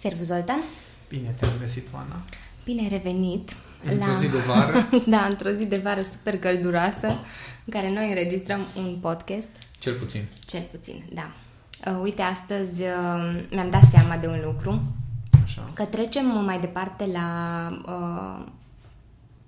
Servus, Zoltan! Bine te-am găsit, Oana. Bine ai revenit! Într-o la... zi de vară. da, într-o zi de vară super călduroasă, în care noi înregistrăm un podcast. Cel puțin. Cel puțin, da. Uh, uite, astăzi uh, mi-am dat seama de un lucru. Așa. Că trecem mai departe la uh,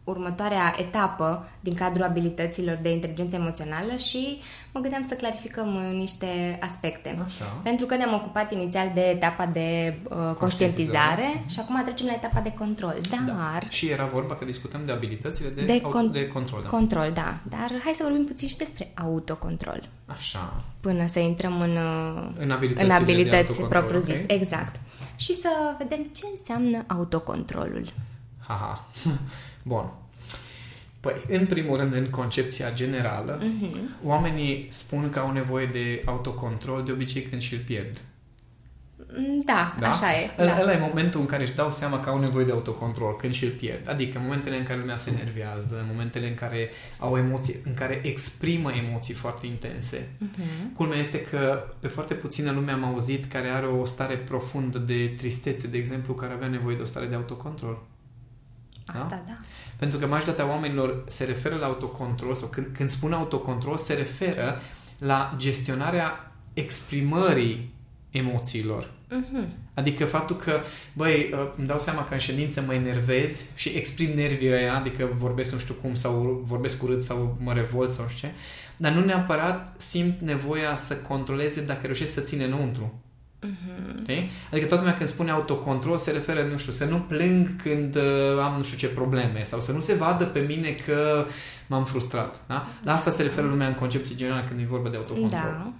următoarea etapă din cadrul abilităților de inteligență emoțională și mă gândeam să clarificăm niște aspecte. Așa. Pentru că ne-am ocupat inițial de etapa de uh, conștientizare și acum trecem la etapa de control. Da. Dar... Da. Și era vorba că discutăm de abilitățile de, de, con- de control. Da. Control, da. Dar hai să vorbim puțin și despre autocontrol. Așa. Până să intrăm în, uh, în abilitățile, în abilități propriu-zis. Okay. Exact. Și să vedem ce înseamnă autocontrolul. Haha. Bun. Păi, în primul rând, în concepția generală, uh-huh. oamenii spun că au nevoie de autocontrol de obicei când și-l pierd. Mm, da, da? așa e. Ăla, da. ăla e momentul în care își dau seama că au nevoie de autocontrol, când și-l pierd. Adică în momentele în care lumea se nervează, în momentele în care au emoții, în care exprimă emoții foarte intense. Uh-huh. Culmea este că pe foarte puțină lume am auzit care are o stare profundă de tristețe, de exemplu, care avea nevoie de o stare de autocontrol. Asta da. da. Pentru că majoritatea oamenilor se referă la autocontrol sau când, când spun autocontrol se referă la gestionarea exprimării emoțiilor. Uh-huh. Adică faptul că, băi, uh, îmi dau seama că în ședință mă enervez și exprim nervii ăia, adică vorbesc nu știu cum sau vorbesc urât sau mă revolt sau știu ce, dar nu neapărat simt nevoia să controleze dacă reușesc să ține înăuntru. Uh-huh. Adică toată lumea când spune autocontrol se referă, nu știu, să nu plâng când uh, am nu știu ce probleme sau să nu se vadă pe mine că m-am frustrat. Da? La asta se referă lumea în concepție generală când e vorba de autocontrol. Da.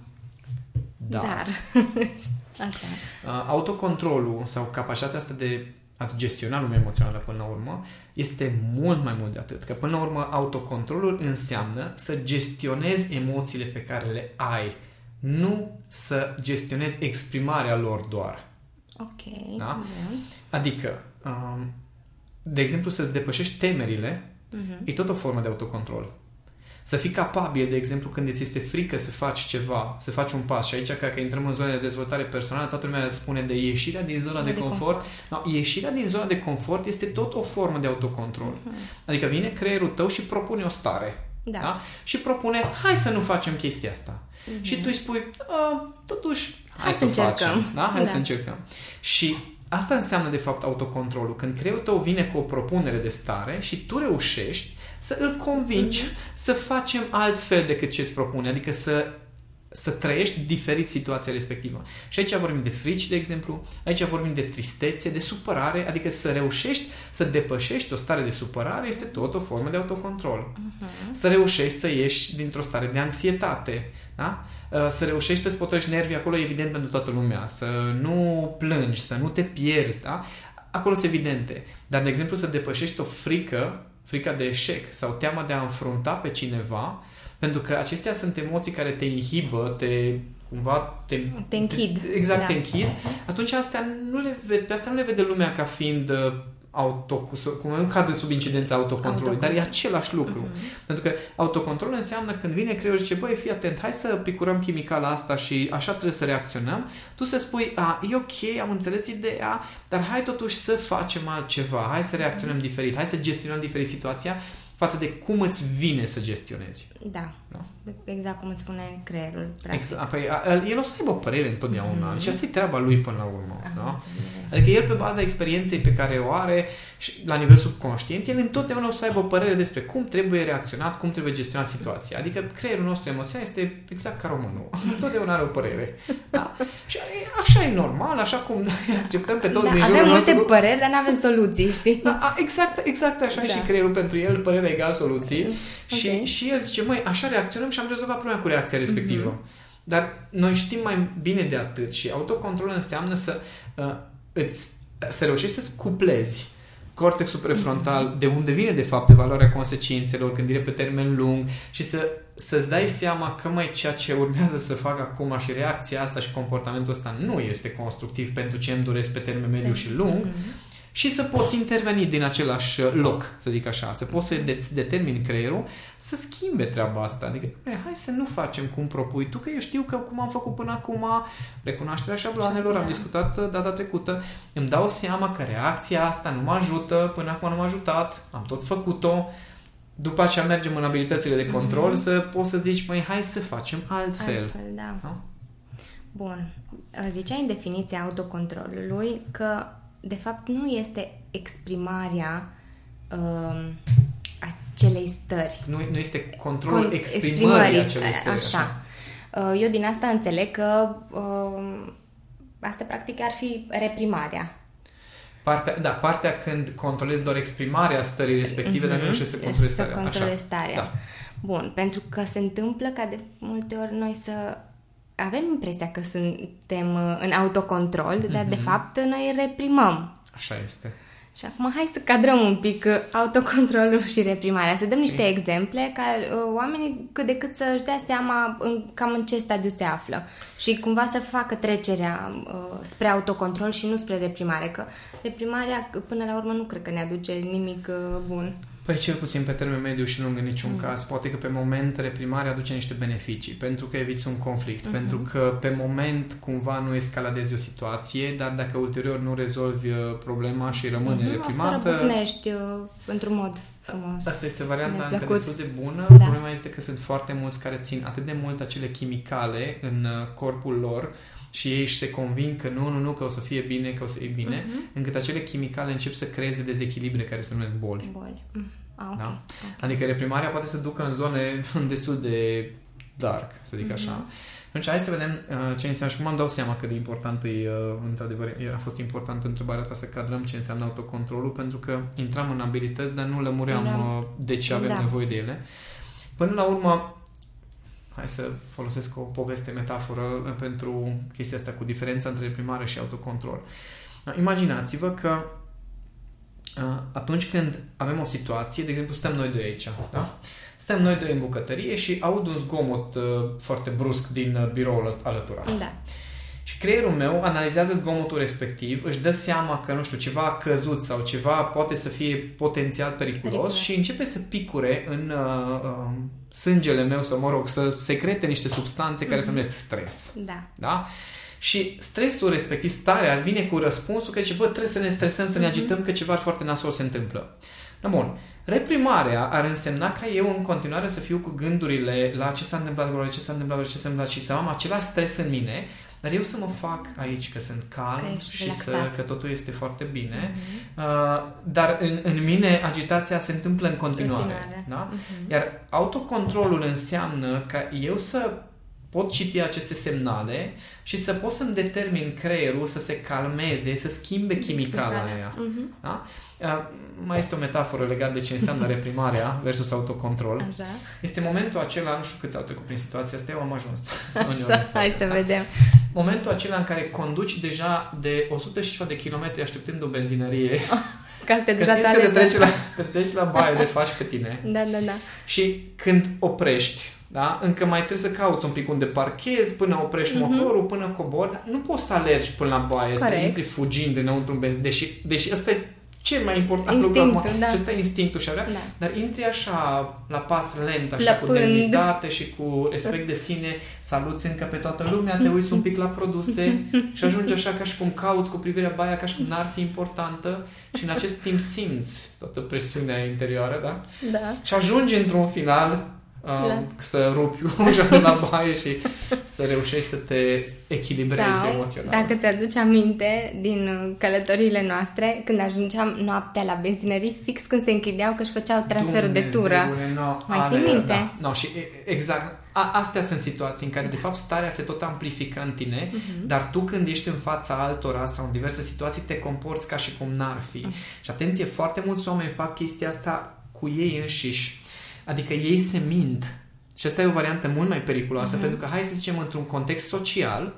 Da. Dar. Așa. Uh, autocontrolul sau capacitatea asta de a-ți gestiona lumea emoțională până la urmă este mult mai mult de atât. Că până la urmă autocontrolul înseamnă să gestionezi emoțiile pe care le ai nu să gestionezi exprimarea lor doar. Ok. Da? Adică, um, de exemplu, să-ți depășești temerile, uh-huh. e tot o formă de autocontrol. Să fii capabil, de exemplu, când îți este frică să faci ceva, să faci un pas. Și aici, ca că intrăm în zona de dezvoltare personală, toată lumea spune de ieșirea din zona de, de confort. confort. No, ieșirea din zona de confort este tot o formă de autocontrol. Uh-huh. Adică vine creierul tău și propune o stare. Da. da? Și propune, hai să nu facem chestia asta. Uh-huh. Și tu îi spui, totuși, hai, hai să, să încercăm. Facem. Da? Hai da. să încercăm. Și asta înseamnă, de fapt, autocontrolul. Când creierul tău vine cu o propunere de stare și tu reușești să îl convingi uh-huh. să facem altfel decât ce îți propune. Adică să să trăiești diferit situația respectivă. Și aici vorbim de frici, de exemplu, aici vorbim de tristețe, de supărare, adică să reușești să depășești o stare de supărare este tot o formă de autocontrol. Uh-huh. Să reușești să ieși dintr-o stare de anxietate, da? Uh, să reușești să-ți potrești nervii acolo, evident, pentru toată lumea, să nu plângi, să nu te pierzi, da? Acolo sunt evidente. Dar, de exemplu, să depășești o frică, frica de eșec sau teama de a înfrunta pe cineva, pentru că acestea sunt emoții care te inhibă, te cumva te, te închid. Te, exact, da. te închid. Atunci astea nu le, pe astea nu le vede lumea ca fiind uh, auto, cum nu cade sub incidența autocontrolului, dar e același lucru. Uh-huh. Pentru că autocontrol înseamnă când vine creierul și zice, băi, fii atent, hai să picurăm chimicala asta și așa trebuie să reacționăm, tu să spui, a, e ok, am înțeles ideea, dar hai totuși să facem altceva, hai să reacționăm uh-huh. diferit, hai să gestionăm diferit situația față de cum îți vine să gestionezi. Da. Da? Exact cum îți spune creierul. Practic. Exact. Păi, el o să aibă o părere întotdeauna. Mm-hmm. Și asta e treaba lui până la urmă. Ah, da? Adică el pe baza experienței pe care o are și la nivel subconștient, el întotdeauna o să aibă o părere despre cum trebuie reacționat, cum trebuie gestionat situația. Adică creierul nostru emoțional este exact ca românul. Întotdeauna are o părere. Da? Și așa e normal, așa cum acceptăm pe toți da, din jurul avem multe nostru. păreri, dar nu avem soluții, știi? Da, exact, exact așa da. și creierul pentru el, părerea egal soluții. Okay. Și, și el zice, măi, așa reacționăm și am rezolvat problema cu reacția respectivă. Mm-hmm. Dar noi știm mai bine de atât și autocontrol înseamnă să uh, îți, să reușești să-ți cuplezi cortexul prefrontal, mm-hmm. de unde vine de fapt evaluarea consecințelor, gândire pe termen lung și să, să-ți dai seama că mai ceea ce urmează să fac acum și reacția asta și comportamentul ăsta nu este constructiv pentru ce îmi doresc pe termen mediu și lung mm-hmm. Și să poți interveni din același loc, să zic așa, să poți să determini creierul să schimbe treaba asta. Adică, hai să nu facem cum propui tu, că eu știu că cum am făcut până acum, recunoașterea șabloanelor, am discutat data trecută, îmi dau seama că reacția asta nu mă ajută, până acum nu m-a ajutat, am tot făcut-o, după aceea mergem în abilitățile de control mm-hmm. să poți să zici, măi, hai să facem altfel. Altfel, da. da? Bun. Zicea în definiția autocontrolului că de fapt nu este exprimarea uh, acelei stări. Nu, nu este controlul Con- exprimării, exprimării acelei stări. Așa. așa. Uh, eu din asta înțeleg că uh, asta practic ar fi reprimarea. Partea, da, partea când controlezi doar exprimarea stării respective, mm-hmm. dar nu mhm. să controlezi starea. Să controlezi starea. Da. Bun, pentru că se întâmplă ca de multe ori noi să avem impresia că suntem uh, în autocontrol, mm-hmm. dar de mhm. fapt noi reprimăm. Așa este. Și acum hai să cadrăm un pic uh, autocontrolul și reprimarea, să dăm niște okay. exemple ca uh, oamenii cât de cât să-și dea seama în, cam în ce stadiu se află și cumva să facă trecerea uh, spre autocontrol și nu spre reprimare, că reprimarea până la urmă nu cred că ne aduce nimic uh, bun. Păi cel puțin pe termen mediu și lung în niciun mm. caz. Poate că pe moment reprimarea aduce niște beneficii, pentru că eviți un conflict, mm-hmm. pentru că pe moment cumva nu escaladezi o situație, dar dacă ulterior nu rezolvi uh, problema și rămâne mm-hmm. reprimată... O să uh, într-un mod frumos. Asta este varianta încă destul de bună. Da. Problema este că sunt foarte mulți care țin atât de mult acele chimicale în uh, corpul lor și ei se convin că nu, nu, nu, că o să fie bine, că o să fie bine, uh-huh. încât acele chimicale încep să creeze dezechilibre care se numesc boli. Boli. Mm. Ah, okay. Da? okay. Adică reprimarea poate să ducă în zone destul de dark, să zic uh-huh. așa. Deci hai să vedem uh, ce înseamnă și cum am dau seama cât de important e, uh, într-adevăr, a fost important întrebarea ta să cadrăm ce înseamnă autocontrolul, pentru că intram în abilități, dar nu lămuream uh, de ce avem da. nevoie de ele. Până la urmă, hai să folosesc o poveste, metaforă pentru chestia asta cu diferența între primare și autocontrol. Imaginați-vă că atunci când avem o situație, de exemplu, stăm noi doi aici, da? Stăm noi doi în bucătărie și aud un zgomot uh, foarte brusc din uh, biroul alăturat. Da. Și creierul meu analizează zgomotul respectiv, își dă seama că, nu știu, ceva a căzut sau ceva poate să fie potențial periculos, periculos. și începe să picure în uh, uh, sângele meu, sau mă rog, să secrete niște substanțe mm-hmm. care se mhm. numesc stres. Da. Da? Și stresul respectiv, starea, vine cu răspunsul că zice, bă, trebuie să ne stresăm, să ne mhm. agităm, că ceva foarte nasol se întâmplă. Da, bun. Reprimarea ar însemna ca eu în continuare să fiu cu gândurile la ce s-a întâmplat, ce s-a întâmplat, ce s-a întâmplat și să am același stres în mine, dar eu să mă fac aici că sunt calm că și să, că totul este foarte bine. Uh-huh. Uh, dar în, în mine agitația se întâmplă în continuare. continuare. Da? Uh-huh. Iar autocontrolul înseamnă că eu să pot citi aceste semnale și să pot să-mi determin creierul să se calmeze, să schimbe chimicala aia. Uh-huh. Da? Uh, mai este o metaforă legată de ce înseamnă reprimarea versus autocontrol. Așa. Este momentul acela, nu știu câți au trecut prin situația asta, eu am ajuns. Așa, hai să vedem. Momentul acela în care conduci deja de 100 și ceva de kilometri așteptând o benzinărie. Ca să te duci la că te treci la, te treci la baie, de faci pe tine. Da, da, da. Și când oprești, da? Încă mai trebuie să cauți un pic unde parchezi, până oprești mm-hmm. motorul, până cobori. Nu poți să alergi până la baie, Corect. să intri fugind înăuntru un benzin, deși, deși ăsta e cel mai important instinctul, lucru Da. Și ăsta e instinctul și avea. Da. Dar intri așa la pas lent, așa Lăpând. cu demnitate și cu respect de sine, saluți încă pe toată lumea, te uiți un pic la produse și ajungi așa ca și cum cauți cu privirea baia ca și cum n-ar fi importantă și în acest timp simți toată presiunea interioară, da? Da. Și ajungi într-un final um, să rupi ușa la baie și să reușești să te echilibrezi Sau, emoțional. dacă ți-aduci aminte din călătoriile noastre, când ajungeam noaptea la benzinării, fix când se închideau că își făceau transferul de tură. No, Mai ții minte? Da, no, și exact. A, astea sunt situații în care, de fapt, starea se tot amplifică în tine, uh-huh. dar tu când ești în fața altora sau în diverse situații, te comporți ca și cum n-ar fi. Uh-huh. Și atenție, foarte mulți oameni fac chestia asta cu ei înșiși Adică ei se mint. Și asta e o variantă mult mai periculoasă, uh-huh. pentru că, hai să zicem, într-un context social,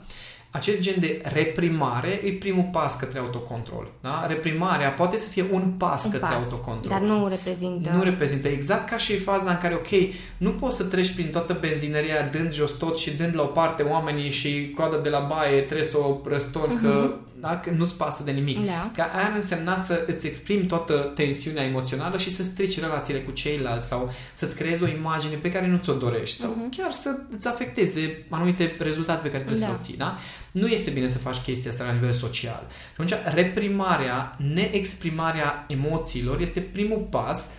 acest gen de reprimare e primul pas către autocontrol. Da? Reprimarea poate să fie un pas un către pas, autocontrol. Dar nu reprezintă... Nu reprezintă. Exact ca și faza în care, ok, nu poți să treci prin toată benzinăria dând jos tot și dând la o parte oamenii și coada de la baie trebuie să o răstorn uh-huh. că da? că nu-ți pasă de nimic. Da. Că aia ar însemna să îți exprimi toată tensiunea emoțională și să strici relațiile cu ceilalți sau să-ți creezi o imagine pe care nu ți-o dorești sau Mhm. chiar să îți afecteze anumite rezultate pe care trebuie să Da. le obții. Da? Nu este bine să faci chestia asta la nivel social. Și atunci, reprimarea, neexprimarea emoțiilor este primul pas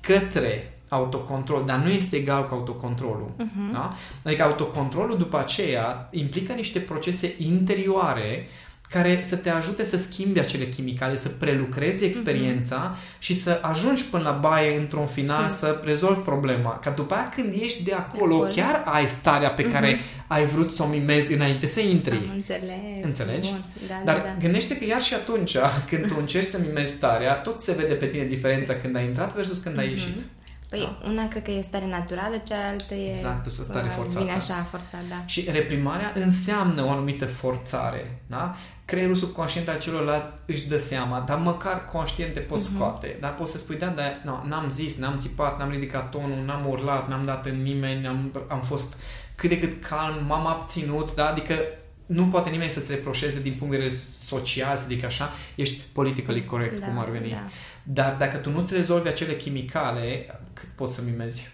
către autocontrol, dar nu este egal cu autocontrolul. Mhm. Da? Adică autocontrolul după aceea implică niște procese interioare care să te ajute să schimbi acele chimicale, să prelucrezi experiența și să ajungi până la baie într-un final Mhm. să rezolvi problema. Ca după aia când ești de acolo, acolo. chiar ai starea pe care ai vrut să o mimezi înainte să intri. Am înțeles. Înțelegi? Bun. Da, Dar da, da. gândește că iar și atunci, când tu încerci să mimezi starea, tot se vede pe tine diferența când ai intrat versus când ai ieșit. Păi, una cred că e o stare naturală, cealaltă e... Exact, o stare uh, forțată. Vine așa, forțat, da. Și reprimarea înseamnă o anumită forțare, da? Creierul subconștient al celorlalți își dă seama, dar măcar conștient te poți Mhm. scoate. Dar poți să spui, da, dar no, n-am zis, n-am țipat, n-am ridicat tonul, n-am urlat, n-am dat în nimeni, am, am fost cât de cât calm, m-am abținut, da? Adică nu poate nimeni să-ți reproșeze din punct de vedere social, să zic așa, ești politically correct, da, cum ar veni. Da. Dar dacă tu nu-ți rezolvi acele chimicale, cât poți să mimezi?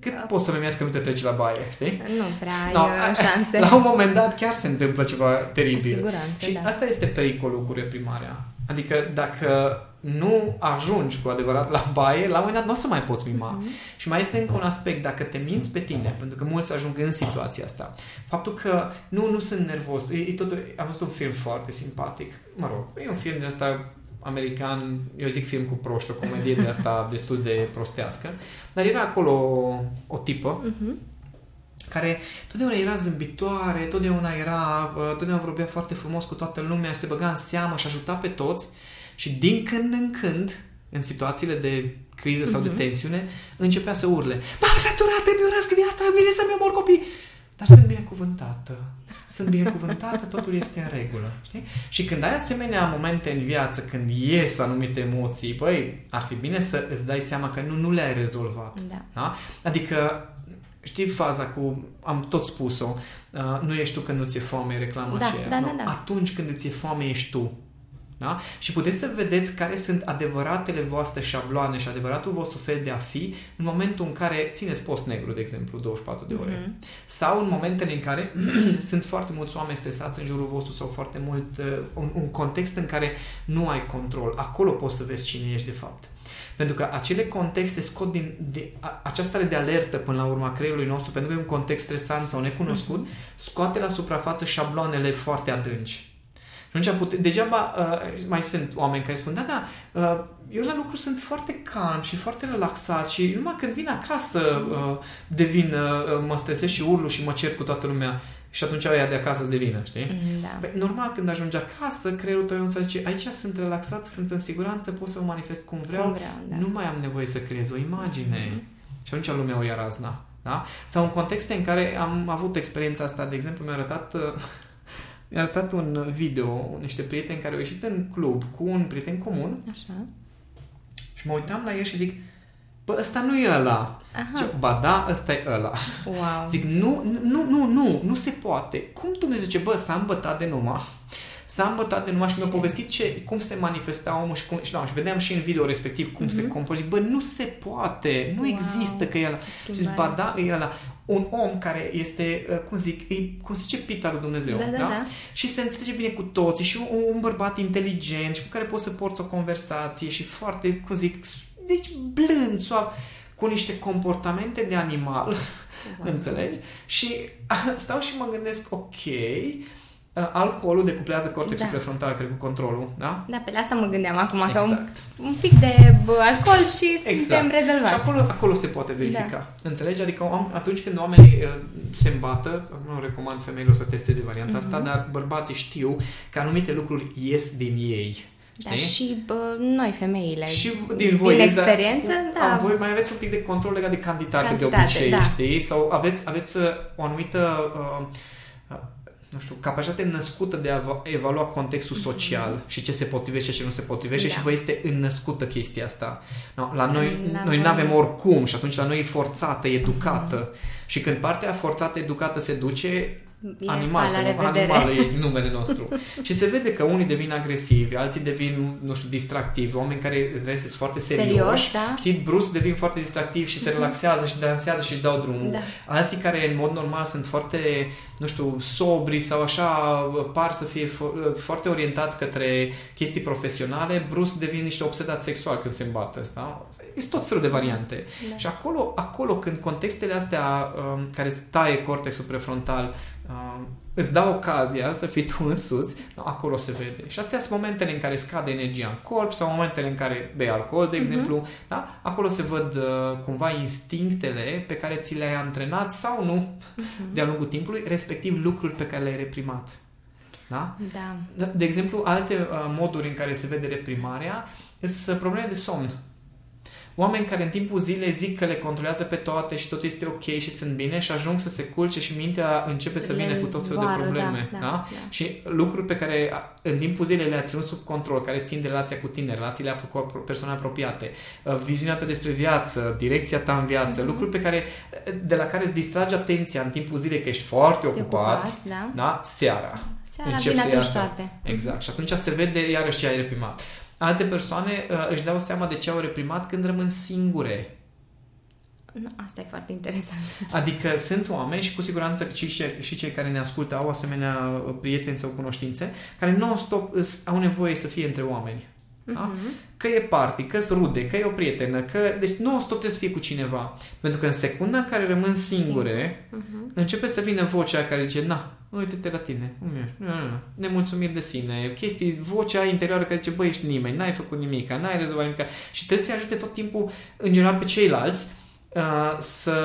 Cât Da. poți să mimezi că nu te treci la baie, știi? Nu prea ai No, uh, șanse. La un moment dat chiar se întâmplă ceva Cu teribil. siguranță, Și da. asta este pericolul cu reprimarea. Adică dacă nu ajungi cu adevărat la baie, la un moment dat nu o să mai poți mima. Mhm. Și mai este încă un aspect, dacă te minți pe tine, pentru că mulți ajung în situația asta, faptul că nu, nu sunt nervos, e, e totul, am văzut un film foarte simpatic, mă rog, e un film de asta american, eu zic film cu proști, o comedie de asta destul de prostească, dar era acolo o, o tipă Mhm. care totdeauna era zâmbitoare, totdeauna era, uh, totdeauna vorbea foarte frumos cu toată lumea, se băga în seamă și ajuta pe toți și din când în când, în situațiile de criză sau de tensiune, începea să urle. M-am săturat, îmi urăsc viața, îmi vine să-mi omor copii. Dar sunt binecuvântată. Sunt binecuvântată, totul este în regulă. Știi? Și când ai asemenea momente în viață, când ies anumite emoții, băi, ar fi bine să îți dai seama că nu, nu le-ai rezolvat. Da. Da? Adică, știi faza cu, am tot spus-o, uh, nu ești tu când nu ți-e foame, e reclama Da, aceea. da, nu? da, da. Atunci când îți e foame, ești tu. Da? Și puteți să vedeți care sunt adevăratele voastre șabloane și adevăratul vostru fel de a fi în momentul în care țineți post negru, de exemplu, 24 de ore. Mhm. Sau în momentele în care sunt foarte mulți oameni stresați în jurul vostru sau foarte mult uh, un, un context în care nu ai control. Acolo poți să vezi cine ești de fapt. Pentru că acele contexte scot din de, a, această stare de alertă până la urma creierului nostru, pentru că e un context stresant sau necunoscut, scoate la suprafață șabloanele foarte adânci. Și atunci pute, degeaba uh, mai sunt oameni care spun, da, da, uh, eu la lucru sunt foarte calm și foarte relaxat și numai când vin acasă uh, devin, uh, mă stresez și urlu și mă cert cu toată lumea și atunci aia de acasă îți devină, știi? Mm, Da. Păi, normal, când ajungi acasă, creierul tău să zice, aici sunt relaxat, sunt în siguranță, pot să mă manifest cum vreau, Cum vreau, da. nu mai am nevoie să creez o imagine. Mhm. Și atunci lumea o ia razna. Da? Sau în contexte în care am avut experiența asta, de exemplu, mi-a arătat, uh, mi-a arătat un video, niște prieteni care au ieșit în club cu un prieten comun Așa. și mă uitam la el și zic, bă, ăsta nu e ăla. Aha. Zice, ba da, ăsta e ăla. Wow. Zic, nu, nu, nu, nu, nu se poate. Cum Dumnezeu zice, bă, s-a îmbătat de numai. S-a îmbătat de numai și mi-a povestit ce, cum se manifesta omul și, cum, și, da, și vedeam și în video respectiv cum se comportă. Zic, bă, nu se poate, nu Mhm. Wow. există că e ăla. Ce Și zic, ba schimbare. da, e ăla. Un om care este, uh, cum zic, e, cum se zice, pita lui Dumnezeu. Da, da, da. Și se înțelege bine cu toții și un, un bărbat inteligent și cu care poți să porți o conversație și foarte, cum zic, deci blând, suav, cu niște comportamente de animal. Wow. Înțelegi? Și stau și mă gândesc, ok, uh, alcoolul decuplează cortexul Da. prefrontal, cred, cu controlul, da? Da, pe la asta mă gândeam acum, că un, Exact. un pic de bă, alcool și Exact. suntem rezolvați. Și acolo, acolo se poate verifica. Da. Înțelegi? Adică om, atunci când oamenii uh, se îmbată, nu recomand femeilor să testeze varianta Mhm. asta, dar bărbații știu că anumite lucruri ies din ei. Da, Știi? și bă, noi, femeile, Și din voi din ies, dar experiență, da. am- Voi mai aveți un pic de control legat de cantitate, Cantitate, de obicei, da. știi? Sau aveți, aveți uh, o anumită uh, uh, nu știu, capacitate născută de a eva- evalua contextul social și ce se potrivește și ce nu se potrivește Da. și vă este înnăscută chestia asta. No, la noi, La noi voi- nu avem oricum și atunci la noi e forțată, educată. Și când partea forțată, educată se duce, E animal pa, la sau revedere. animal e numele nostru. și se vede că unii devin agresivi, alții devin, nu știu, distractivi, oameni care sunt foarte serioși, Serios, da. știi, brusc devin foarte distractivi și se relaxează și dansează și își dau drumul. Da. Alții care în mod normal sunt foarte, nu știu, sobri sau așa, par să fie fo- foarte orientați către chestii profesionale, brusc devin niște obsedați sexual când se îmbată. Da? Este tot felul de variante. Da. Și acolo, acolo când contextele astea um, care îți taie cortexul prefrontal um, îți dau ocazia să fii tu însuți, no, acolo se vede. Și astea sunt momentele în care scade energia în corp sau momentele în care bei alcool, de Mhm. exemplu. Da? Acolo se văd uh, cumva instinctele pe care ți le-ai antrenat sau nu Mhm. de-a lungul timpului, respectiv lucruri pe care le-ai reprimat. Da? Da. De exemplu, alte uh, moduri în care se vede reprimarea sunt probleme de somn. Oameni care în timpul zilei zic că le controlează pe toate și totul este ok și sunt bine și ajung să se culce și mintea începe să Le vină cu tot felul de zboară, probleme. da, Da, da, da? da. Și lucruri pe care a, în timpul zilei le-a ținut sub control, care țin de relația cu tine, relațiile cu persoane apropiate, uh, viziunea ta despre viață, direcția ta în viață, Mhm. lucruri pe care, de la care îți distragi atenția în timpul zilei că ești foarte Te ocupat, ocupat, da. da? seara. Seara Încep vin să atunci iasă. toate. Exact. Și atunci se vede iarăși ce ai reprimat. Alte persoane uh, își dau seama de ce au reprimat când rămân singure. Nu, asta e foarte interesant. Adică sunt oameni și cu siguranță că și, și, și cei care ne ascultă au asemenea uh, prieteni sau cunoștințe care non-stop îs, au nevoie să fie între oameni. Da? Mhm. Că e party, că sunt rude, că e o prietenă, că... Deci non-stop trebuie să fie cu cineva. Pentru că în secunda în care rămân singure, Mhm. începe să vină vocea care zice, na, uite-te la tine, cum ești? Na, na, na. nemulțumiri de sine, chestii, vocea interioară care zice, băi, ești nimeni, n-ai făcut nimic, n-ai rezolvat nimic și trebuie să-i ajute tot timpul, în general, pe ceilalți uh, să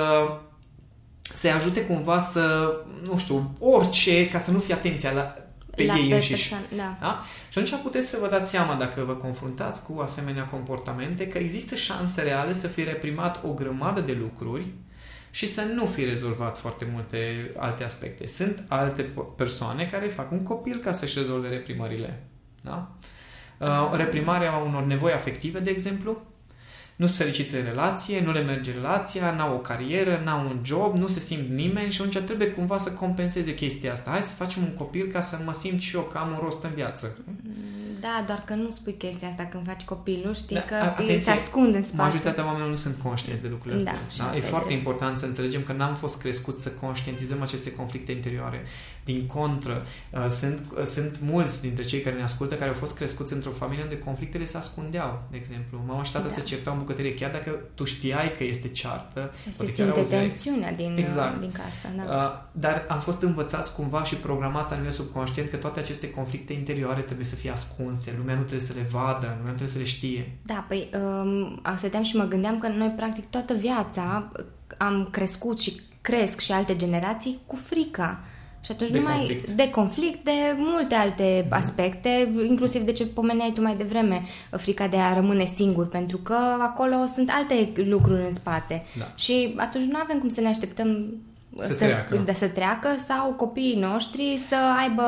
să-i ajute cumva să, nu știu, orice, ca să nu fie atenția la, pe La ei pe înșiși. persoană, da. Da? Și atunci puteți să vă dați seama dacă vă confruntați cu asemenea comportamente că există șanse reale să fie reprimat o grămadă de lucruri și să nu fi rezolvat foarte multe alte aspecte. Sunt alte po- persoane care fac un copil ca să-și rezolve reprimările. Da? Uh, reprimarea unor nevoi afective, de exemplu, nu sunt fericiți în relație, nu le merge relația, n-au o carieră, n-au un job, nu se simt nimeni și atunci trebuie cumva să compenseze chestia asta. Hai să facem un copil ca să mă simt și eu că am un rost în viață. Da, doar că nu spui chestia asta când faci copilul, știi Da, că atenție, se ascund în spate. Majoritatea oamenilor nu sunt conștienți de lucrurile Da, astea. și Da, asta E e foarte drept. important să înțelegem că n-am fost crescuți să conștientizăm aceste conflicte interioare. Din contră, uh, sunt, uh, sunt mulți dintre cei care ne ascultă care au fost crescuți într-o familie unde conflictele se ascundeau, de exemplu. Mama și tata Da. se certau în bucătărie, chiar dacă tu știai că este ceartă, Se poate chiar simte auzeai. tensiunea din, Exact. din casă, da. Uh, dar am fost învățați cumva și programați la nivel subconștient că toate aceste conflicte interioare trebuie să fie ascunse, lumea nu trebuie să le vadă, lumea nu trebuie să le știe. Da, păi um, stăteam și mă gândeam că noi practic toată viața uh, am crescut și cresc și alte generații cu frica. Și atunci De nu mai conflict. de conflict, de multe alte aspecte, inclusiv de ce pomeneai tu mai devreme, frica de a rămâne singur, pentru că acolo sunt alte lucruri în spate. Da. Și atunci nu avem cum să ne așteptăm Să treacă. de să treacă sau copiii noștri să aibă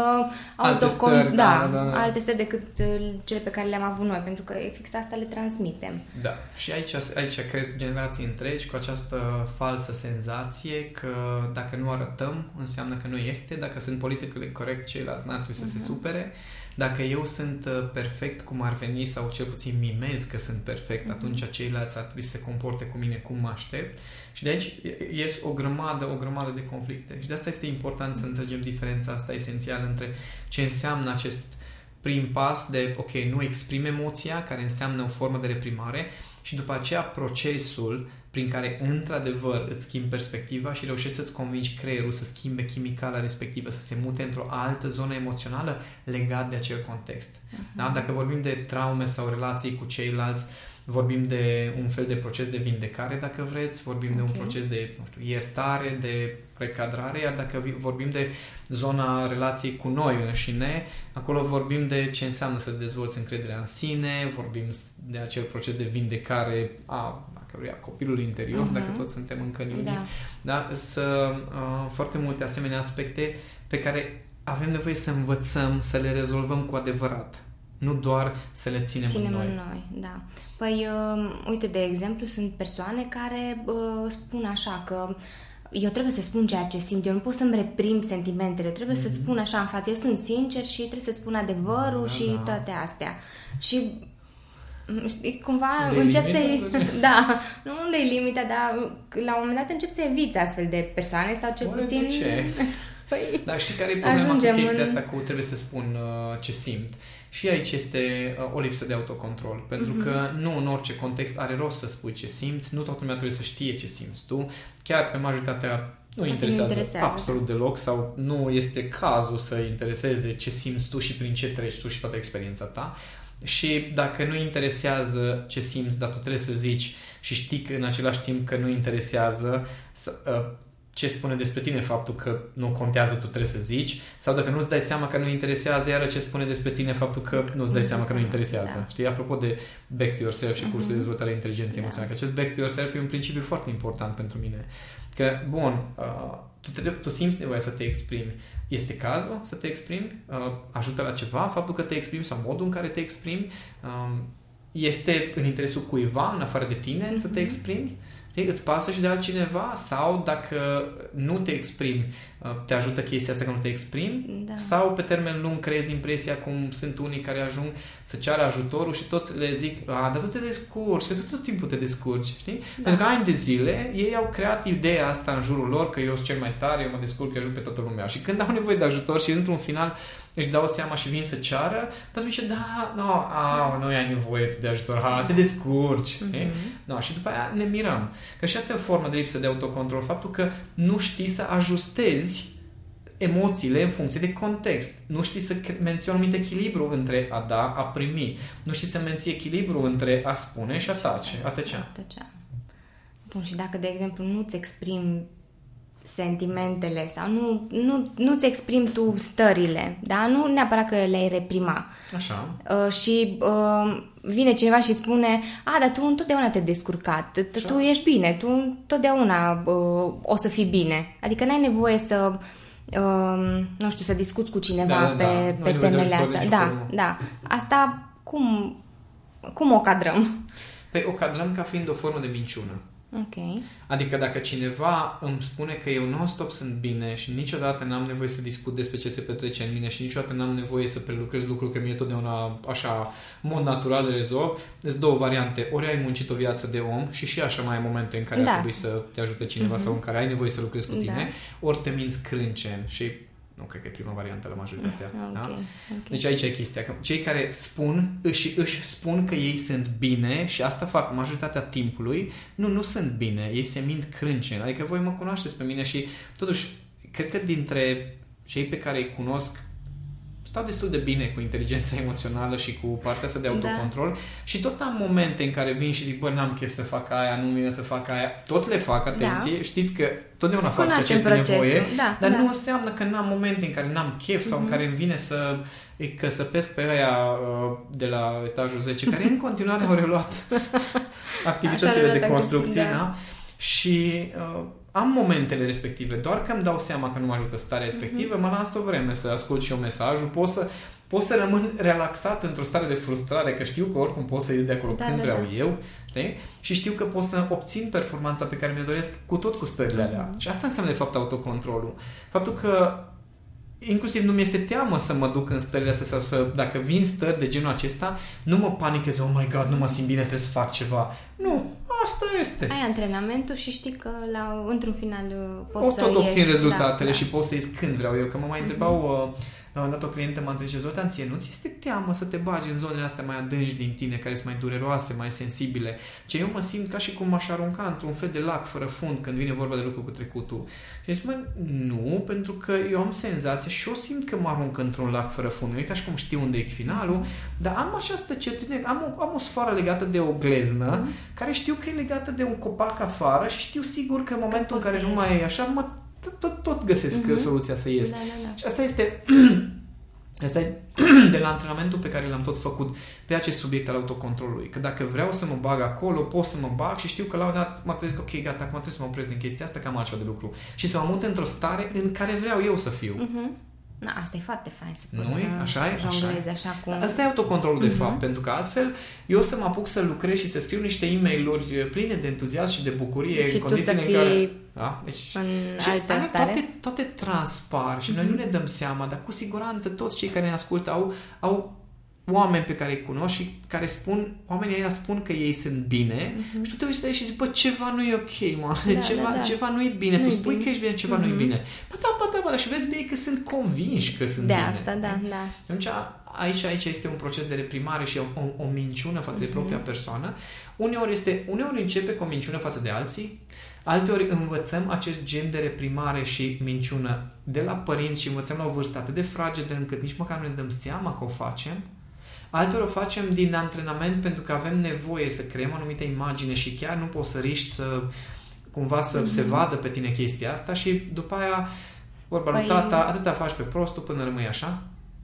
Alte autocon, stări, da, da, da, da. alte stări decât uh, cele pe care le-am avut noi, pentru că e fix asta le transmitem. Da, și aici, aici cresc generații întregi cu această falsă senzație că dacă nu arătăm, înseamnă că nu este, dacă sunt politically corect, ceilalți n-ar trebui să se supere, dacă eu sunt uh, perfect cum ar veni sau cel puțin mimez că sunt perfect, atunci ceilalți ar trebui să se comporte cu mine cum mă aștept și de aici ies o grămadă, o grămadă de conflicte și de asta este important să înțelegem diferența asta esențială între ce înseamnă acest prim pas de, ok, nu exprim emoția, care înseamnă o formă de reprimare, și după aceea procesul prin care, într-adevăr, îți schimbi perspectiva și reușești să-ți convingi creierul să schimbe chimicala respectivă, să se mute într-o altă zonă emoțională legat de acel context. Da? Dacă vorbim de traume sau relații cu ceilalți, vorbim de un fel de proces de vindecare, dacă vreți, vorbim de un Ok. proces de, nu știu, iertare, de recadrare, iar dacă vi- vorbim de zona relației cu noi înșine, acolo vorbim de ce înseamnă să-ți dezvolți încrederea în sine, vorbim de acel proces de vindecare a, a căruia copilul interior, Mhm. dacă toți suntem încă în iunie, Da. da? să uh, foarte multe asemenea aspecte pe care avem nevoie să învățăm, să le rezolvăm cu adevărat. Nu doar să le ținem, Ținem în noi. în noi, da. Păi, uh, uite, de exemplu, sunt persoane care uh, spun așa că eu trebuie să spun ceea ce simt, eu nu pot să-mi reprim sentimentele, eu trebuie mm-hmm. să spun așa în față, eu sunt sincer și trebuie să spun adevărul da, și da. toate astea. Și știi, cumva unde încep să Da, nu unde e limita, dar la un moment dat încep să eviți astfel de persoane sau cel Oare puțin... De ce? Păi, Dar știi care e problema cu chestia în... asta cu trebuie să spun uh, ce simt? Și aici este uh, o lipsă de autocontrol. Pentru mm-hmm. că nu în orice context are rost să spui ce simți, nu toată lumea trebuie să știe ce simți tu. Chiar pe majoritatea nu interesează, interesează absolut deloc sau nu este cazul să intereseze ce simți tu și prin ce treci tu și toată experiența ta. Și dacă nu interesează ce simți, dar tu trebuie să zici și știi că în același timp că nu interesează, să, uh, ce spune despre tine faptul că nu contează, tu trebuie să zici, sau dacă nu-ți dai seama că nu interesează, iară ce spune despre tine faptul că nu-ți dai seama că nu interesează. Da. Știi? Apropo de back to yourself și cursul uh-huh. de dezvoltare inteligenței da. emoționale, că acest back to yourself e un principiu foarte important pentru mine. Că, bun, uh, tu, trebuie, tu simți nevoia să te exprimi. Este cazul să te exprimi? Uh, ajută la ceva faptul că te exprimi sau modul în care te exprimi? Uh, este în interesul cuiva, în afară de tine, uh-huh. să te exprimi? Știi? Îți pasă și de altcineva sau dacă nu te exprimi, uh, te ajută chestia asta că nu te exprimi da. sau pe termen lung creezi impresia cum sunt unii care ajung să ceară ajutorul și toți le zic, a, dar tu te descurci, că tu tot timpul te descurci, știi? Da. Pentru că ani de zile ei au creat ideea asta în jurul lor că eu sunt cel mai tare, eu mă descurc, eu ajut pe toată lumea și când au nevoie de ajutor și într-un final își dau seama și vin să ceară, tot zice, da, no, a, nu ai nevoie de ajutor, ha, te descurci. Mm-hmm. No, și după aia ne mirăm. Că și asta e o formă de lipsă de autocontrol, faptul că nu știi să ajustezi emoțiile în funcție de context. Nu știi să menții un anumit echilibru între a da, a primi. Nu știi să menții echilibru între a spune și a tace, a tăcea. A tăcea. Bun, și dacă, de exemplu, nu-ți exprimi sentimentele sau nu, nu, nu-ți exprimi tu stările, da? Nu neapărat că le-ai reprima. Așa. Uh, și uh, vine cineva și spune, a, dar tu întotdeauna te-ai descurcat, Așa. tu ești bine, tu întotdeauna uh, o să fii bine. Adică n-ai nevoie să, uh, nu știu, să discuți cu cineva da, da, pe, da. pe temele astea. Da, da. Asta cum, cum o cadrăm? Păi o cadrăm ca fiind o formă de minciună. Ok. Adică dacă cineva îmi spune că eu non-stop sunt bine și niciodată n-am nevoie să discut despre ce se petrece în mine și niciodată n-am nevoie să prelucrez lucruri, că mie totdeauna așa, mod natural le rezolv, sunt două variante. Ori ai muncit o viață de om și și așa mai ai momente în care da. ar trebui să te ajute cineva uh-huh. sau în care ai nevoie să lucrezi cu da. tine, ori te minți crâncen și nu cred că e prima variantă la majoritatea. Okay, da? okay. Deci aici e chestia. Că cei care spun și își spun că ei sunt bine și asta fac majoritatea timpului, nu, nu sunt bine. Ei se mint crâncen. Adică voi mă cunoașteți pe mine și totuși cred că dintre cei pe care îi cunosc stau destul de bine cu inteligența emoțională și cu partea asta de da. autocontrol da. și tot am momente în care vin și zic, bă, n-am chef să fac aia, nu vine să fac aia. Tot le fac, da. atenție, da. știți că totdeauna fac ceea ce este nevoie, da, dar da. nu înseamnă că n-am momente în care n-am chef sau mm-hmm. în mhm. care îmi vine să îi căsăpesc pe aia uh, de la etajul 10, care în continuare au reluat activitățile de construcție, da. da? Și uh, am momentele respective, doar că îmi dau seama că nu mă ajută starea respectivă, mm-hmm. mă las o vreme să ascult și eu mesajul, pot să, pot să rămân relaxat într-o stare de frustrare, că știu că oricum pot să ies de acolo da, când da, vreau da. eu, știi? Și știu că pot să obțin performanța pe care mi-o doresc cu tot cu stările alea. Mm-hmm. Și asta înseamnă de fapt autocontrolul. Faptul că inclusiv nu mi-este teamă să mă duc în stările astea sau să, dacă vin stări de genul acesta, nu mă panichez, oh my god, nu mă simt bine, trebuie să fac ceva. Nu, asta este. Ai antrenamentul și știi că la, într-un final uh, poți o, să tot obțin ieși, rezultatele da, și da. poți să ies când vreau eu. Că mă mai mm-hmm. întrebau uh, la un dat o clientă m-a întrebat, Zoltan, ție nu ți este teamă să te bagi în zonele astea mai adânci din tine, care sunt mai dureroase, mai sensibile? Ce eu mă simt ca și cum m-aș arunca într-un fel de lac fără fund când vine vorba de lucru cu trecutul. Și zic, mă, nu, pentru că eu am senzația și eu simt că mă arunc într-un lac fără fund. Nu e ca și cum știu unde e finalul, dar am această certitudine, am o, am o sfoară legată de o gleznă, mm-hmm. care știu că e legată de un copac afară și știu sigur că în momentul în care nu mai e așa, mă tot, tot, tot găsesc uh-huh. soluția să ies. Da, da, da. Și asta este Asta e de la antrenamentul pe care l-am tot făcut pe acest subiect al autocontrolului. Că dacă vreau să mă bag acolo, pot să mă bag și știu că la un dat mă trezesc, ok, gata, acum trebuie să mă opresc din chestia asta, că am altceva de lucru. Și să mă mut într-o stare în care vreau eu să fiu. Uh-huh. Na, asta e foarte fain să poți nu să așa e? jonglezi așa, cum... Asta e autocontrolul, de uh-huh. fapt, pentru că altfel eu o să mă apuc să lucrez și să scriu niște e mail pline de entuziasm și de bucurie și în condițiile în care... Da? Deci, în și altă stare? Toate, toate transpar și uh-huh. noi nu ne dăm seama, dar cu siguranță toți cei care ne ascultă au, au oameni pe care îi cunosc și care spun, oamenii ăia spun că ei sunt bine uh-huh. și tu te uiți la ei și zici, bă, ceva nu e ok, mă, da, ceva, da, da. ceva nu e bine, nu tu spui bine. că ești bine, ceva uh-huh. nu e bine. Bă, da, bă, da, bă, da, și vezi bine că sunt convinși că sunt de bine. De asta, da, da. Atunci, aici, aici este un proces de reprimare și o, o, o minciună față uh-huh. de mhm. propria persoană. Uneori, este, uneori începe cu o minciună față de alții, Alteori învățăm acest gen de reprimare și minciună de la părinți și învățăm la o vârstă atât de fragedă încât nici măcar nu ne dăm seama că o facem Alteori o facem din antrenament pentru că avem nevoie să creăm anumite imagine și chiar nu poți să riști să cumva să mm-hmm. se vadă pe tine chestia asta și după aia vorba păi... lui tata, atâta faci pe prostul până rămâi așa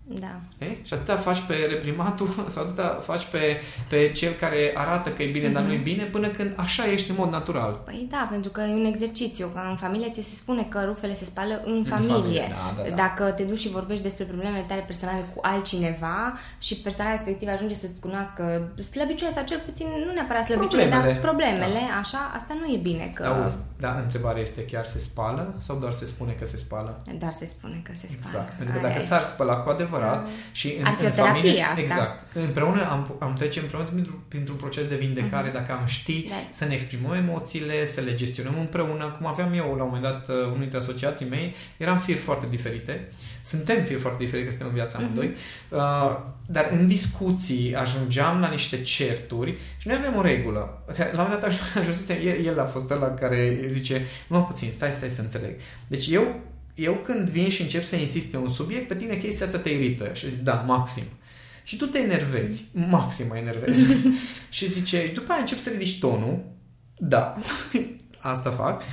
da. Okay? Și atâta faci pe reprimatul sau atâta faci pe, pe cel care arată că e bine, mm-hmm. dar nu e bine, până când așa ești în mod natural. Păi da, pentru că e un exercițiu. Că în familie ți se spune că rufele se spală în, în familie. familie da, da, da. Dacă te duci și vorbești despre problemele tale personale cu altcineva și persoana respectivă ajunge să-ți cunoască slăbiciunile sau cel puțin, nu neapărat slăbiciunile, problemele. dar problemele, da. așa, asta nu e bine. Că... Auzi, da, întrebarea este chiar se spală sau doar se spune că se spală? Doar se spune că se spală. Exact, pentru că dacă s-ar spăla cu adevărat adevărat mm. și în, Ar fi în familie, asta. exact. Împreună am, am trece împreună printr-un proces de vindecare mm-hmm. dacă am ști da. să ne exprimăm emoțiile, să le gestionăm împreună, cum aveam eu la un moment dat uh, unul dintre asociații mei, eram firi foarte diferite. Suntem firi foarte diferite că suntem în viața amândoi, mm-hmm. uh, dar în discuții ajungeam la niște certuri și noi avem o regulă. La un moment dat ajunsese, el, el a fost ăla care zice, nu puțin, stai, stai să înțeleg. Deci eu eu când vin și încep să insist pe un subiect, pe tine chestia asta te irită și zici, da, maxim. Și tu te enervezi, maxim mă enervezi. și zice, după aia încep să ridici tonul, da, asta fac,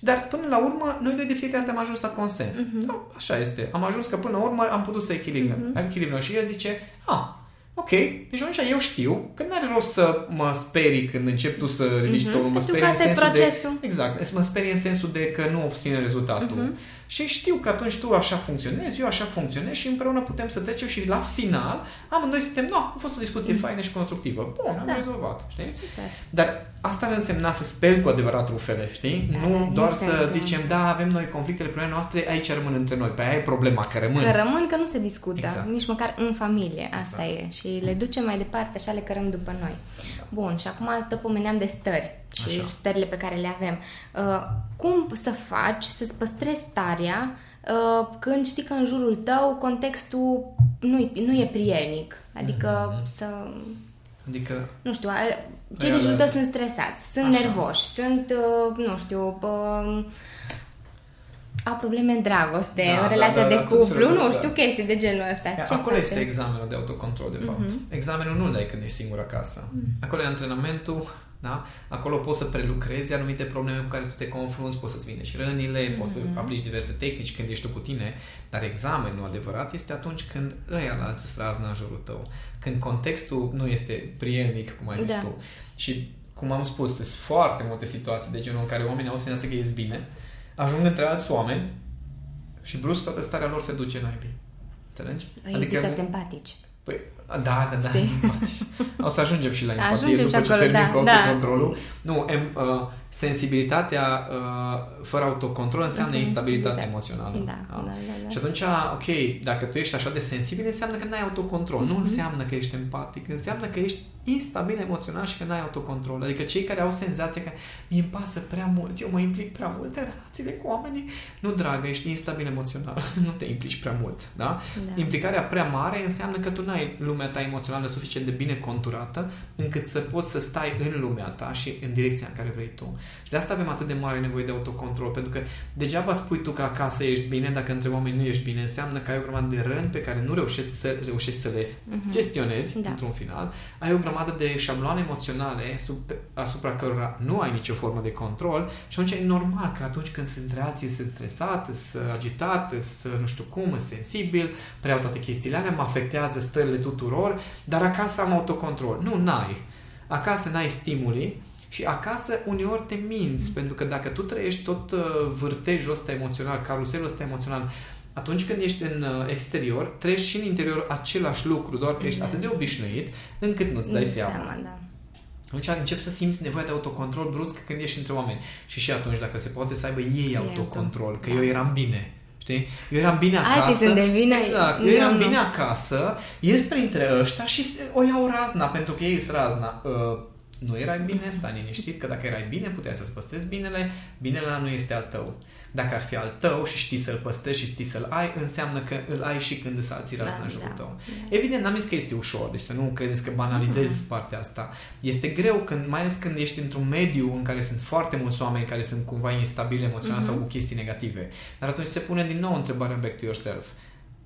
dar până la urmă, noi doi de fiecare dată am ajuns la consens. Uh-huh. Da, așa este. Am ajuns că până la urmă am putut să echilibrăm. Uh-huh. echilibrăm. Și el zice, a, ah, Ok, deci atunci eu știu că nu are rost să mă sperii când încep tu să ridici uh-huh. tonul, mă sperii în sensul procesul. de... Exact, mă sperii în sensul de că nu obține rezultatul. Uh-huh. Și știu că atunci tu așa funcționezi, eu așa funcționez și împreună putem să trecem și la final amândoi suntem, nu, a fost o discuție mm. faină și constructivă. Bun, am da. rezolvat, știi? Super. Dar asta nu însemna să speli cu adevărat rufele, știi? Da, nu doar nu să zicem, da, avem noi conflictele, problemele noastre, aici rămân între noi. Pe aia e problema, că rămân. Că rămân, că nu se discută, exact. nici măcar în familie, asta exact. e. Și le ducem mai departe, așa le cărăm după noi. Da. Bun, și acum tot pomeneam de stări și Așa. stările pe care le avem. Uh, cum să faci să-ți păstrezi starea uh, când știi că în jurul tău contextul nu, nu e prielnic? Adică mm-hmm. să... Adică... Nu știu, cei din jurul tău sunt stresați, sunt Așa. nervoși, sunt, uh, nu știu, uh, au probleme în dragoste, da, în relația da, da, de cuplu, nu știu, da. chestii de genul ăsta. Ce Acolo face? este examenul de autocontrol, de fapt. Uh-huh. Examenul nu dai când ești singur acasă. Uh-huh. Acolo e antrenamentul da? Acolo poți să prelucrezi anumite probleme cu care tu te confrunți, poți să-ți vindești rănile, mm-hmm. poți să mhm. aplici diverse tehnici când ești tu cu tine, dar examenul adevărat este atunci când ăia la alții straznă în jurul tău, când contextul nu este prielnic, cum ai zis da. tu. Și, cum am spus, sunt foarte multe situații de genul în care oamenii au senzația că ies bine, ajung între alți oameni și brusc toată starea lor se duce în naibii. Înțelegi? Păi adică zic că simpatici. Păi, da, da, da. O să ajungem și la empatie ajungem după ce termin da, cu da. autocontrolul. Da. Nu, em, uh, sensibilitatea uh, fără autocontrol înseamnă instabilitate emoțională. Da, da? Da, da, da. Și atunci, ok, dacă tu ești așa de sensibil, înseamnă că n-ai autocontrol. Mm-hmm. Nu înseamnă că ești empatic, înseamnă că ești instabil emoțional și că n-ai autocontrol. Adică cei care au senzația că mi îmi pasă prea mult, eu mă implic prea mult în relațiile cu oamenii, nu, dragă, ești instabil emoțional, nu te implici prea mult. Da? da? Implicarea prea mare înseamnă că tu n-ai lumea ta emoțională suficient de bine conturată încât să poți să stai în lumea ta și în direcția în care vrei tu. Și de asta avem atât de mare nevoie de autocontrol, pentru că degeaba spui tu că acasă ești bine, dacă între oameni nu ești bine, înseamnă că ai o grămadă de răni pe care nu reușești să, reușești să le uh-huh. gestionezi da. într-un final. Ai o grămadă de șabloane emoționale sub, asupra cărora nu ai nicio formă de control și atunci e normal că atunci când sunt reacții, sunt stresat, sunt agitat, sunt nu știu cum, sunt sensibil, preiau toate chestiile alea, mă afectează stările tuturor, dar acasă am autocontrol. Nu, n-ai. Acasă n-ai stimuli și acasă uneori te minți, pentru că dacă tu trăiești tot uh, vârtejul ăsta emoțional, caruselul ăsta emoțional, atunci când ești în uh, exterior, treci și în interior același lucru, doar că ești atât de obișnuit încât nu-ți dai seama. seama da. Atunci încep să simți nevoia de autocontrol brusc când ești între oameni. Și și atunci, dacă se poate să aibă ei autocontrol, că da. eu eram bine. Știi? Eu eram bine acasă. Alții sunt de vină. Exact. Eu eram nu, bine acasă, ies printre ăștia și o iau razna, pentru că ei sunt razna. Uh, nu erai bine, stai liniștit, că dacă erai bine, puteai să-ți păstrezi binele, binele nu este al tău. Dacă ar fi al tău și știi să-l păstrezi și știi să-l ai, înseamnă că îl ai și când îți alții da, în jurul da, tău. Da. Evident, n-am zis că este ușor, deci să nu credeți că banalizezi uh-huh. partea asta. Este greu, când, mai ales când ești într-un mediu în care sunt foarte mulți oameni care sunt cumva instabili emoțional uh-huh. sau cu chestii negative. Dar atunci se pune din nou întrebarea back to yourself.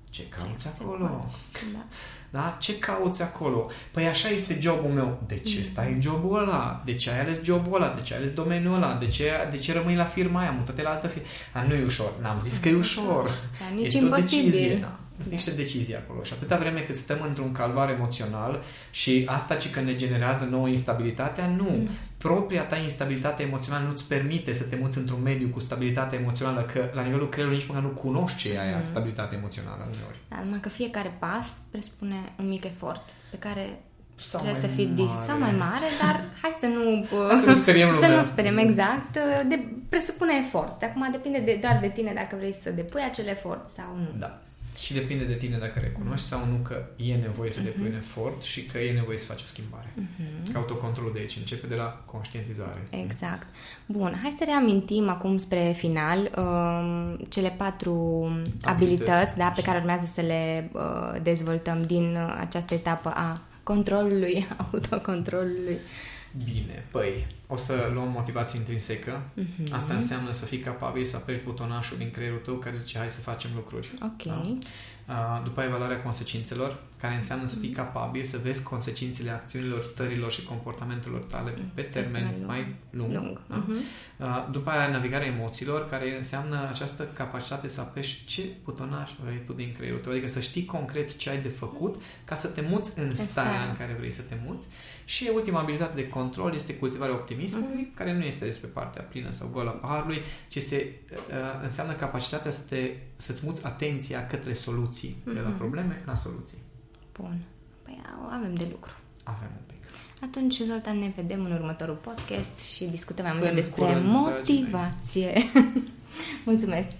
Ce cauți acolo? Da. Da? Ce cauți acolo? Păi așa este jobul meu. De ce mm. stai în jobul ăla? De ce ai ales jobul ăla? De ce ai ales domeniul ăla? De ce, de ce rămâi la firma aia? Mută-te la altă firmă. Dar nu e ușor. N-am zis că e ușor. Da, nici este imposibil. o decizie. Da. Sunt niște decizii acolo. Și atâta vreme cât stăm într-un calvar emoțional și asta ci că ne generează nouă instabilitatea, nu. Mm. Propria ta instabilitate emoțională nu-ți permite să te muți într-un mediu cu stabilitate emoțională, că la nivelul creierului nici măcar nu cunoști ce e aia, mm. stabilitate emoțională uneori. Da, numai că fiecare pas presupune un mic efort pe care sau trebuie să fie dis- sau mai mare, dar hai să nu, să nu speriem, să nu speriem exact. De, presupune efort. Acum depinde de, doar de tine dacă vrei să depui acel efort sau nu. Da. Și depinde de tine dacă recunoști sau nu că e nevoie să uh-huh. depui un efort și că e nevoie să faci o schimbare. Uh-huh. Autocontrolul de aici începe de la conștientizare. Exact. Bun, hai să reamintim acum spre final um, cele patru abilități, abilități da, pe care urmează să le uh, dezvoltăm din uh, această etapă a controlului, autocontrolului. Bine, păi, o să luăm motivație intrinsecă. Uh-huh. Asta înseamnă să fii capabil să apeși butonașul din creierul tău care zice hai să facem lucruri. Ok. Da? După evaluarea consecințelor, care înseamnă să fii mhm. capabil să vezi consecințele acțiunilor, stărilor și comportamentelor tale mhm. pe termen lung. mai lung. lung. Da? Uh-huh. După aia, navigarea emoțiilor, care înseamnă această capacitate să apeși ce butonaș vrei tu din creierul tău, adică să știi concret ce ai de făcut ca să te muți în starea în care vrei să te muți. Și ultima abilitate de control este cultivarea optimismului, uh-huh. care nu este despre partea plină sau goală a paharului, ci se, uh, înseamnă capacitatea să te, să-ți muți atenția către soluții, uh-huh. de la probleme la soluții. Bun. Păi avem de lucru. Avem un pic. Atunci, Zoltan, ne vedem în următorul podcast și discutăm mai mult despre motivație. Mulțumesc!